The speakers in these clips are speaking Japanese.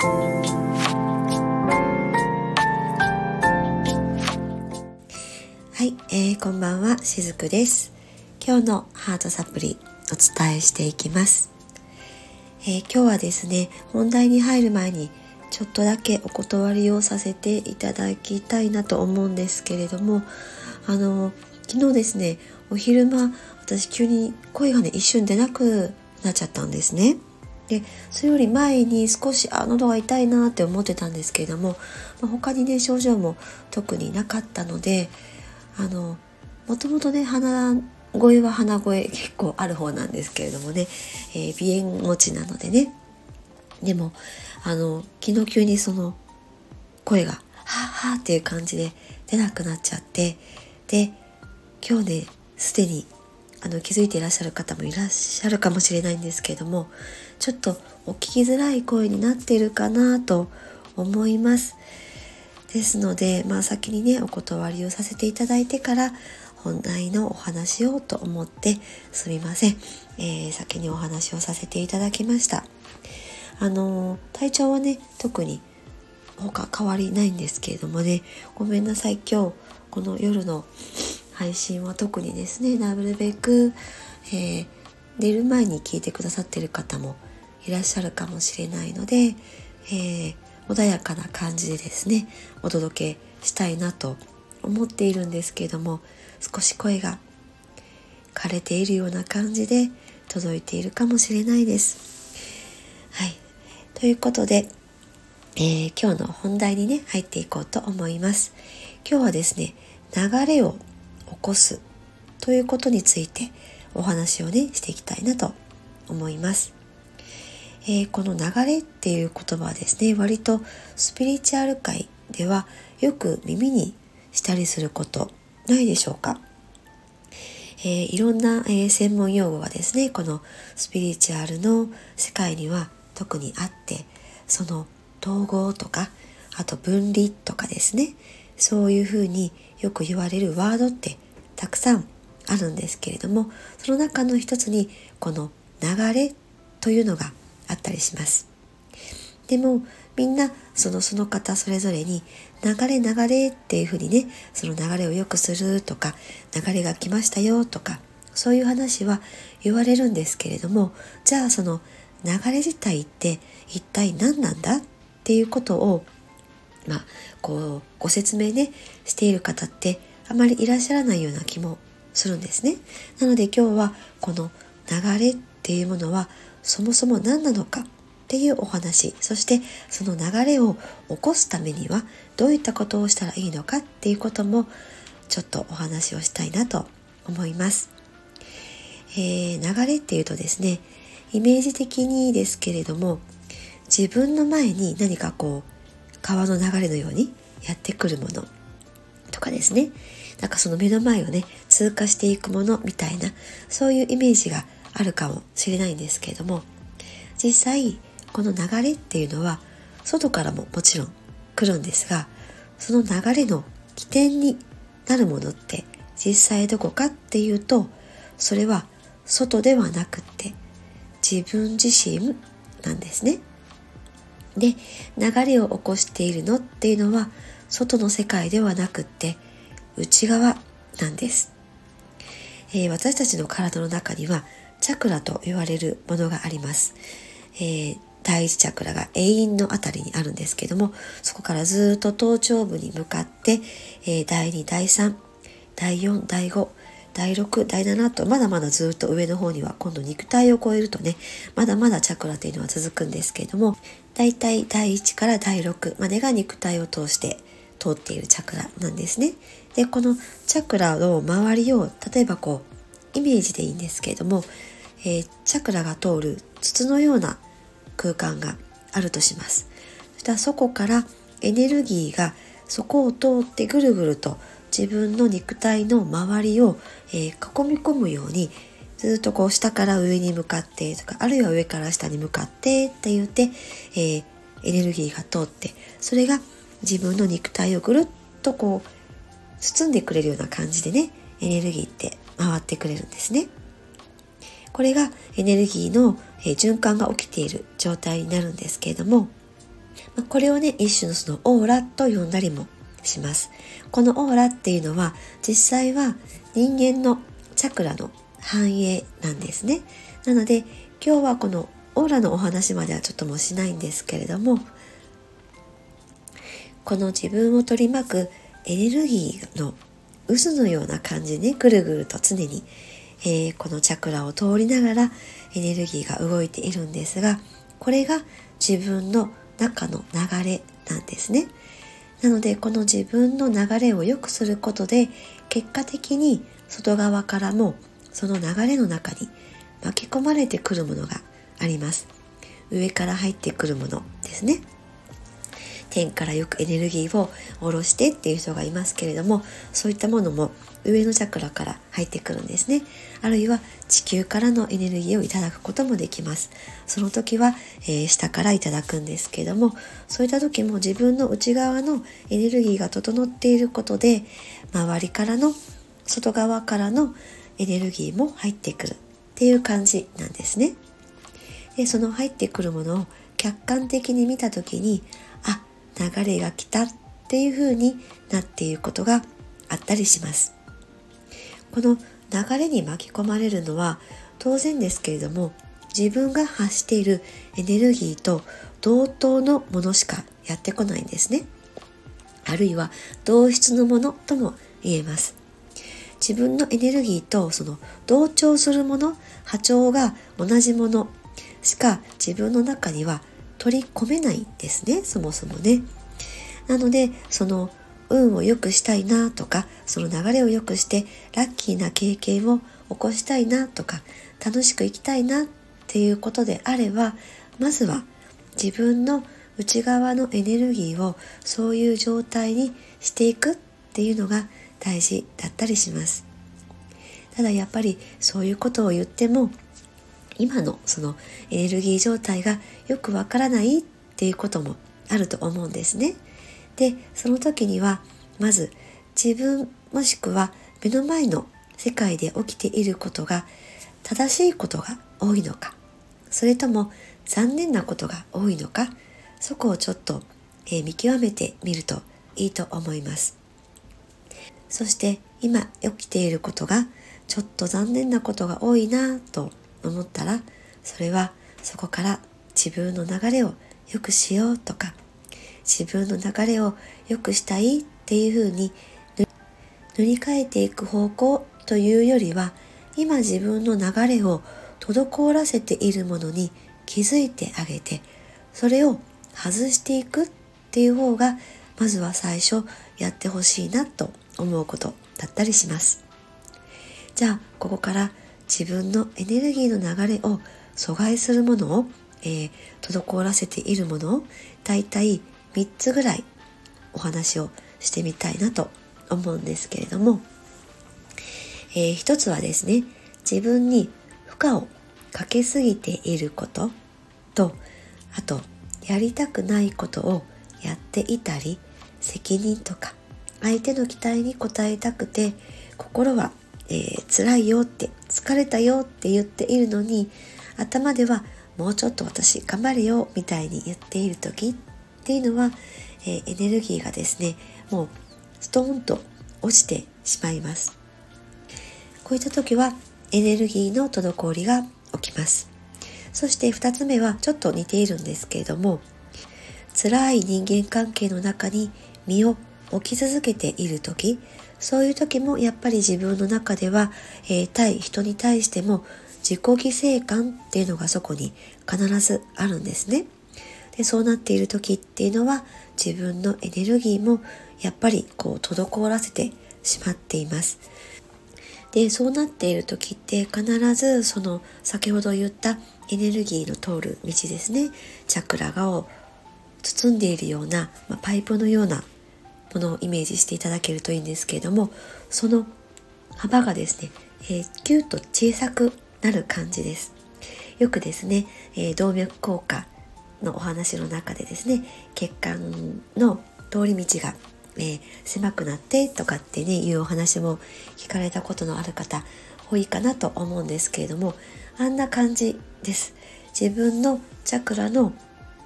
はい、えー、こんばんはしずくです。今日のハートサプリお伝えしていきます、えー、今日はですね本題に入る前にちょっとだけお断りをさせていただきたいなと思うんですけれどもあの昨日ですねお昼間私急に声がね一瞬出なくなっちゃったんですね。でそれより前に少しあ喉が痛いなって思ってたんですけれども、まあ、他にね症状も特になかったのであのもともとね鼻声は鼻声結構ある方なんですけれどもね、えー、鼻炎持ちなのでね。でもあの昨日急にその声が「はあはあ」っていう感じで出なくなっちゃってで今日ねすでにあの気づいていらっしゃる方もいらっしゃるかもしれないんですけれどもちょっとお聞きづらい声になっているかなと思います。ですのでまあ先にねお断りをさせていただいてから本題のお話をと思ってすみません、えー、先にお話をさせていただきました。あの体調はね特に他変わりないんですけれどもね。ごめんなさい今日この夜の配信は特にですねなるべく、えー、寝る前に聞いてくださってる方もいらっしゃるかもしれないので、えー、穏やかな感じでですねお届けしたいなと思っているんですけれども少し声が枯れているような感じで届いているかもしれないです。はい。ということで、えー、今日の本題にね、入っていこうと思います。今日はですね、流れを起こすということについてお話をねしていきたいなと思います。えー、この流れっていう言葉はですね割とスピリチュアル界ではよく耳にしたりすることないでしょうか、えー、いろんな、えー、専門用語がですねこのスピリチュアルの世界には特にあってその統合とかあと分離とかですねそういうふうによく言われるワードってたくさんあるんですけれどもその中の一つにこの流れというのがあったりします。でもみんなそのその方それぞれに流れ流れっていうふうにねその流れを良くするとか流れが来ましたよとかそういう話は言われるんですけれどもじゃあその流れ自体って一体何なんだ？っていうことをまあこうご説明ねしている方ってあまりいらっしゃらないような気もするんですね。なので今日はこの流れっていうものはそもそも何なのかっていうお話そしてその流れを起こすためにはどういったことをしたらいいのかっていうこともちょっとお話をしたいなと思います。えー、流れっていうとですねイメージ的にですけれども自分の前に何かこう川の流れのようにやってくるものとかですねなんかその目の前をね通過していくものみたいなそういうイメージがあるかもしれないんですけれども実際この流れっていうのは外からももちろん来るんですがその流れの起点になるものって実際どこかっていうとそれは外ではなくって自分自身なんですね。で流れを起こしているのっていうのは外の世界ではなくって内側なんです、えー、私たちの体の中にはチャクラと言われるものがあります、えー、第一チャクラが永遠のあたりにあるんですけどもそこからずっと頭頂部に向かって、えー、第2第3第4第5第6第7とまだまだずっと上の方には今度肉体を超えるとねまだまだチャクラというのは続くんですけれどもだいたい第1から第6までが肉体を通して通っているチャクラなんですね。でこのチャクラの周りを例えばこうイメージでいいんですけれども、えー、チャクラが通る筒のような空間があるとします。そしたらそこからエネルギーがそこを通ってぐるぐると自分の肉体の周りを、えー、囲み込むようにずっとこう下から上に向かってとかあるいは上から下に向かってって言って、えー、エネルギーが通ってそれが自分の肉体をぐるっとこう包んでくれるような感じでねエネルギーって回ってくれるんですね。これがエネルギーの、循環が起きている状態になるんですけれども、これをね一種のそのオーラと呼んだりもします。このオーラっていうのは実際は人間のチャクラの繁栄なんですね。なので今日はこのオーラのお話まではちょっともしないんですけれどもこの自分を取り巻くエネルギーの渦のような感じで、ね、ぐるぐると常に、えー、このチャクラを通りながらエネルギーが動いているんですがこれが自分の中の流れなんですね。なのでこの自分の流れを良くすることで結果的に外側からもその流れの中に巻き込まれてくるものがあります。上から入ってくるものですね。天からよくエネルギーを下ろしてっていう人がいますけれどもそういったものも上のチャクラから入ってくるんですね。あるいは地球からのエネルギーをいただくこともできます。その時は、えー、下からいただくんですけれどもそういった時も自分の内側のエネルギーが整っていることで周りからの外側からのエネルギーも入ってくるっていう感じなんですね。でその入ってくるものを客観的に見た時に流れが来たっていう風になっていることがあったりします。この流れに巻き込まれるのは当然ですけれども自分が発しているエネルギーと同等のものしかやってこないんですね。あるいは同質のものとも言えます。自分のエネルギーとその同調するもの波長が同じものしか自分の中には取り込めないんですねそもそもね。なのでその運を良くしたいなとかその流れを良くしてラッキーな経験を起こしたいなとか楽しく生きたいなっていうことであればまずは自分の内側のエネルギーをそういう状態にしていくっていうのが大事だったりします。ただやっぱりそういうことを言っても今のそのエネルギー状態がよくわからないっていうこともあると思うんですね。でその時にはまず自分もしくは目の前の世界で起きていることが正しいことが多いのかそれとも残念なことが多いのかそこをちょっと、え、見極めてみるといいと思いますそして今起きていることがちょっと残念なことが多いなと思ったらそれはそこから自分の流れを良くしようとか自分の流れを良くしたいっていうふうに塗り替えていく方向というよりは今自分の流れを滞らせているものに気づいてあげてそれを外していくっていう方がまずは最初やってほしいなと思うことだったりします。じゃあここから自分のエネルギーの流れを阻害するものを、えー、滞らせているものを大体3つぐらいお話をしてみたいなと思うんですけれども、えー、一つはですね自分に負荷をかけすぎていること。とあとやりたくないことをやっていたり責任とか相手の期待に応えたくて心はえー、辛いよって疲れたよって言っているのに頭ではもうちょっと私頑張れよみたいに言っている時っていうのは、えー、エネルギーがですねもうストーンと落ちてしまいます。こういった時はエネルギーの滞りが起きます。そして2つ目はちょっと似ているんですけれども辛い人間関係の中に身を置き続けている時そういう時もやっぱり自分の中では、えー、対人に対しても自己犠牲感っていうのがそこに必ずあるんですね。でそうなっている時っていうのは自分のエネルギーもやっぱりこう滞らせてしまっています。でそうなっている時って必ずその先ほど言ったエネルギーの通る道ですねチャクラがを包んでいるような、まあ、パイプのようなものをイメージしていただけるといいんですけれどもその幅がですね、えー、キュッと小さくなる感じです。よくですね、えー、動脈硬化のお話の中でですね血管の通り道が、えー、狭くなってとかってねいうお話も聞かれたことのある方多いかなと思うんですけれどもあんな感じです。自分のチャクラの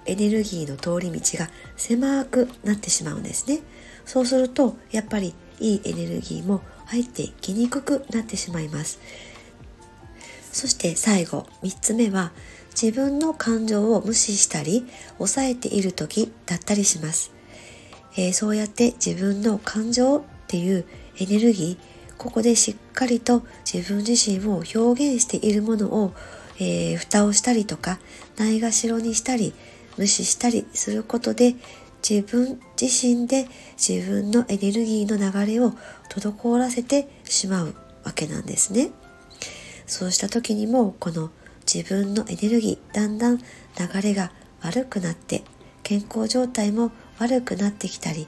エネルギーの通り道が狭くなってしまうんですね。そうするとやっぱりいいエネルギーも入ってきにくくなってしまいます。そして最後3つ目は自分の感情を無視したり抑えている時だったりします、えー、そうやって自分の感情っていうエネルギーここでしっかりと自分自身を表現しているものを、えー、蓋をしたりとかないがしろにしたり無視したりすることで自分自身で自分のエネルギーの流れを滞らせてしまうわけなんですね。そうした時にもこの自分のエネルギーだんだん流れが悪くなって健康状態も悪くなってきたり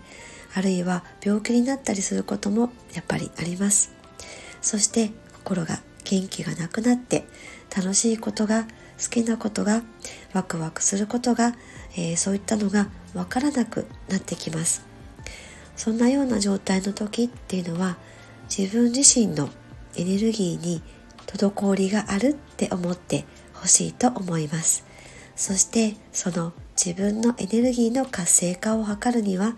あるいは病気になったりすることもやっぱりありますそして心が元気がなくなって楽しいことが好きなことがワクワクすることが、えー、そういったのがわからなくなってきます。そんなような状態の時っていうのは自分自身のエネルギーに滞りがあるって思ってほしいと思います。そしてその自分のエネルギーの活性化を図るには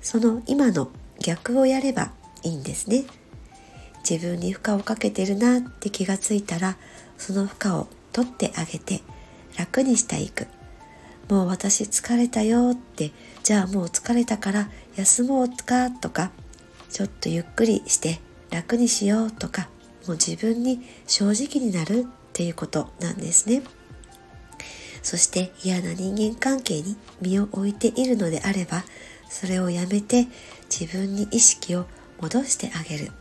その今の逆をやればいいんですね。自分に負荷をかけてるなって気がついたらその負荷を取ってあげて楽にしていくもう私疲れたよってじゃあもう疲れたから休もうかとかちょっとゆっくりして楽にしようとかもう自分に正直になるっていうことなんですね。そして嫌な人間関係に身を置いているのであれば、それをやめて自分に意識を戻してあげる。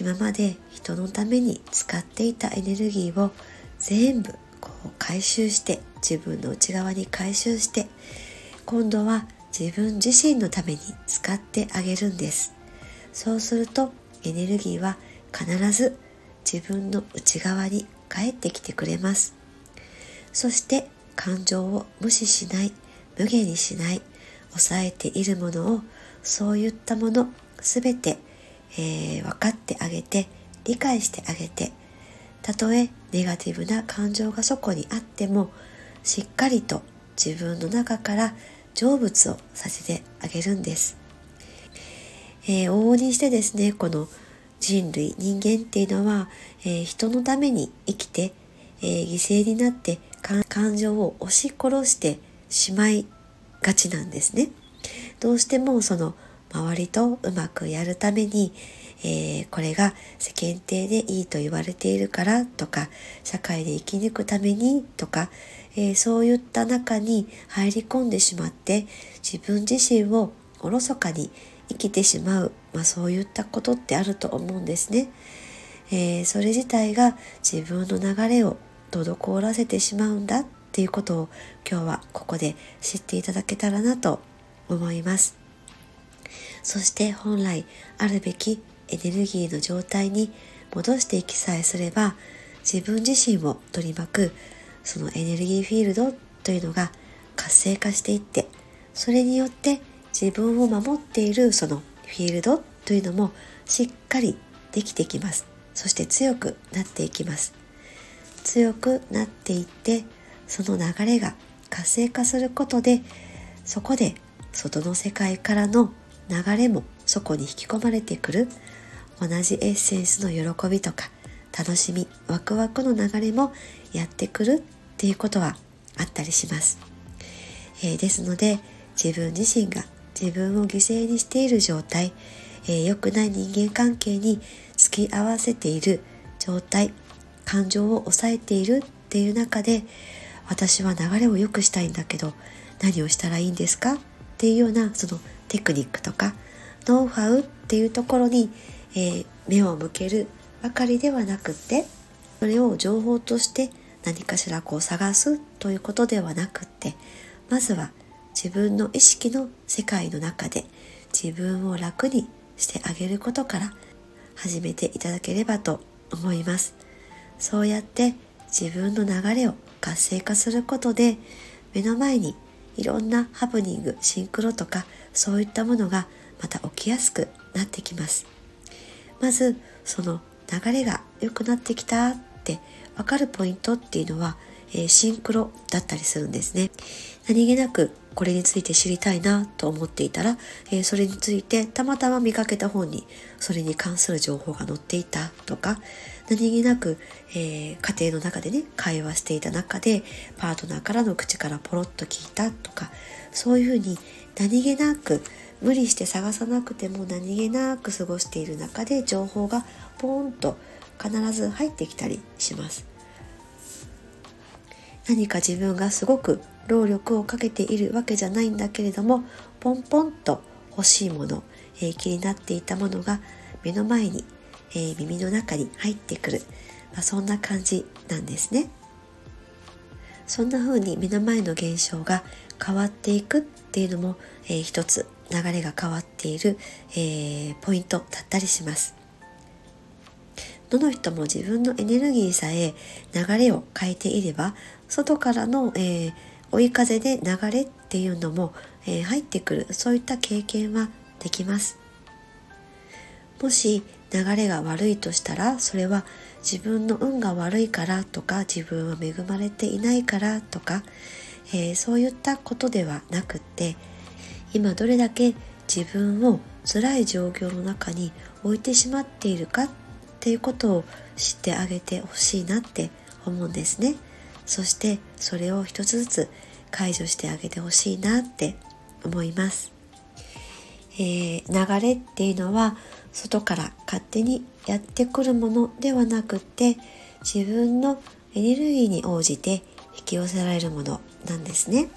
今まで人のために使っていたエネルギーを全部こう回収して自分の内側に回収して今度は自分自身のために使ってあげるんです。そうするとエネルギーは必ず自分の内側に帰ってきてくれます。そして感情を無視しない無限にしない抑えているものをそういったもの全て、えー、分かってあげて理解してあげてたとえネガティブな感情がそこにあってもしっかりと自分の中から成仏をさせてあげるんです、えー、往々にしてですねこの人類人間っていうのは、えー、人のために生きて、えー、犠牲になって感情を押し殺してしまいがちなんですね。どうしてもその周りとうまくやるために、えー、これが世間体でいいと言われているからとか社会で生き抜くためにとか、えー、そういった中に入り込んでしまって自分自身をおろそかに生きてしまう、まあ、そういったことってあると思うんですね。えー、それ自体が自分の流れを滞らせてしまうんだっていうことを今日はここで知っていただけたらなと思います。そして本来あるべきエネルギーの状態に戻していきさえすれば自分自身を取り巻くそのエネルギーフィールドというのが活性化していってそれによって自分を守っているそのフィールドというのもしっかりできてきます。そして強くなっていきます。強くなっていってその流れが活性化することでそこで外の世界からの流れもそこに引き込まれてくる。同じエッセンスの喜びとか楽しみワクワクの流れもやってくるっていうことはあったりします、えー、ですので自分自身が自分を犠牲にしている状態、えー、良くない人間関係に付き合わせている状態感情を抑えているっていう中で私は流れを良くしたいんだけど何をしたらいいんですかっていうようなそのテクニックとかノウハウっていうところに、えー、目を向けるばかりではなくてそれを情報として何かしらこう探すということではなくってまずは自分の意識の世界の中で自分を楽にしてあげることから始めていただければと思います。そうやって自分の流れを活性化することで目の前にいろんなハプニングシンクロとかそういったものがまた起きやすくなってきますまずその流れが良くなってきたって分かるポイントっていうのはえー、シンクロだったりするんですね。何気なくこれについて知りたいなと思っていたら、えー、それについてたまたま見かけた本にそれに関する情報が載っていたとか何気なく、えー、家庭の中でね会話していた中でパートナーからの口からポロッと聞いたとかそういうふうに何気なく無理して探さなくても何気なく過ごしている中で情報がポーンと必ず入ってきたりします。何か自分がすごく労力をかけているわけじゃないんだけれどもポンポンと欲しいもの、えー、気になっていたものが目の前に、えー、耳の中に入ってくる、まあ、そんな感じなんですね。そんな風に目の前の現象が変わっていくっていうのも、えー、一つ流れが変わっている、えー、ポイントだったりします。どの人も自分のエネルギーさえ流れを変えていれば外からの、えー、追い風で流れっていうのも、えー、入ってくるそういった経験はできますもし流れが悪いとしたらそれは自分の運が悪いからとか自分は恵まれていないからとか、えー、そういったことではなくって今どれだけ自分を辛い状況の中に置いてしまっているかっていうことを知ってあげてほしいなって思うんですね。そしてそれを一つずつ解除してあげてほしいなって思います、えー、流れっていうのは外から勝手にやってくるものではなくって自分のエネルギーに応じて引き寄せられるものなんですね。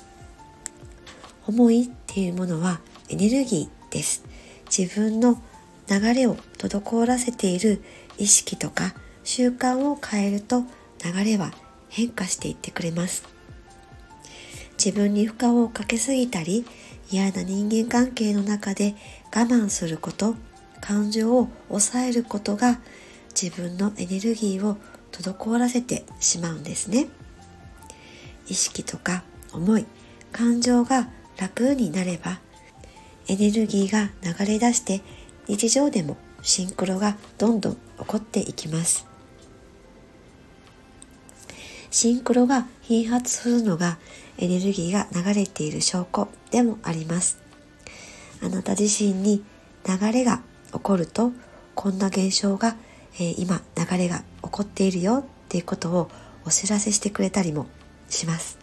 思いっていうものはエネルギーです。自分の流れを滞らせている意識とか習慣を変えると流れは変化していってくれます。自分に負荷をかけすぎたり嫌な人間関係の中で我慢すること感情を抑えることが自分のエネルギーを滞らせてしまうんですね。意識とか思い感情が楽になればエネルギーが流れ出して日常でもシンクロがどんどん起こっていきますシンクロが頻発するのがエネルギーが流れている証拠でもあります。あなた自身に流れが起こるとこんな現象が、えー、今流れが起こっているよっていうことをお知らせしてくれたりもします。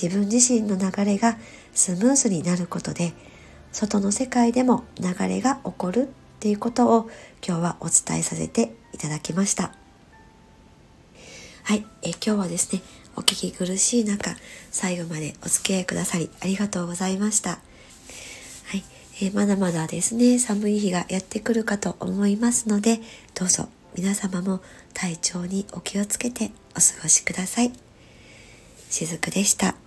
自分自身の流れがスムーズになることで外の世界でも流れが起こるっていうことを今日はお伝えさせていただきました。はい、え今日はですね、お聞き苦しい中、最後までお付き合いくださりありがとうございました。はい、えまだまだですね、寒い日がやってくるかと思いますので、どうぞ皆様も体調にお気をつけてお過ごしください。しずくでした。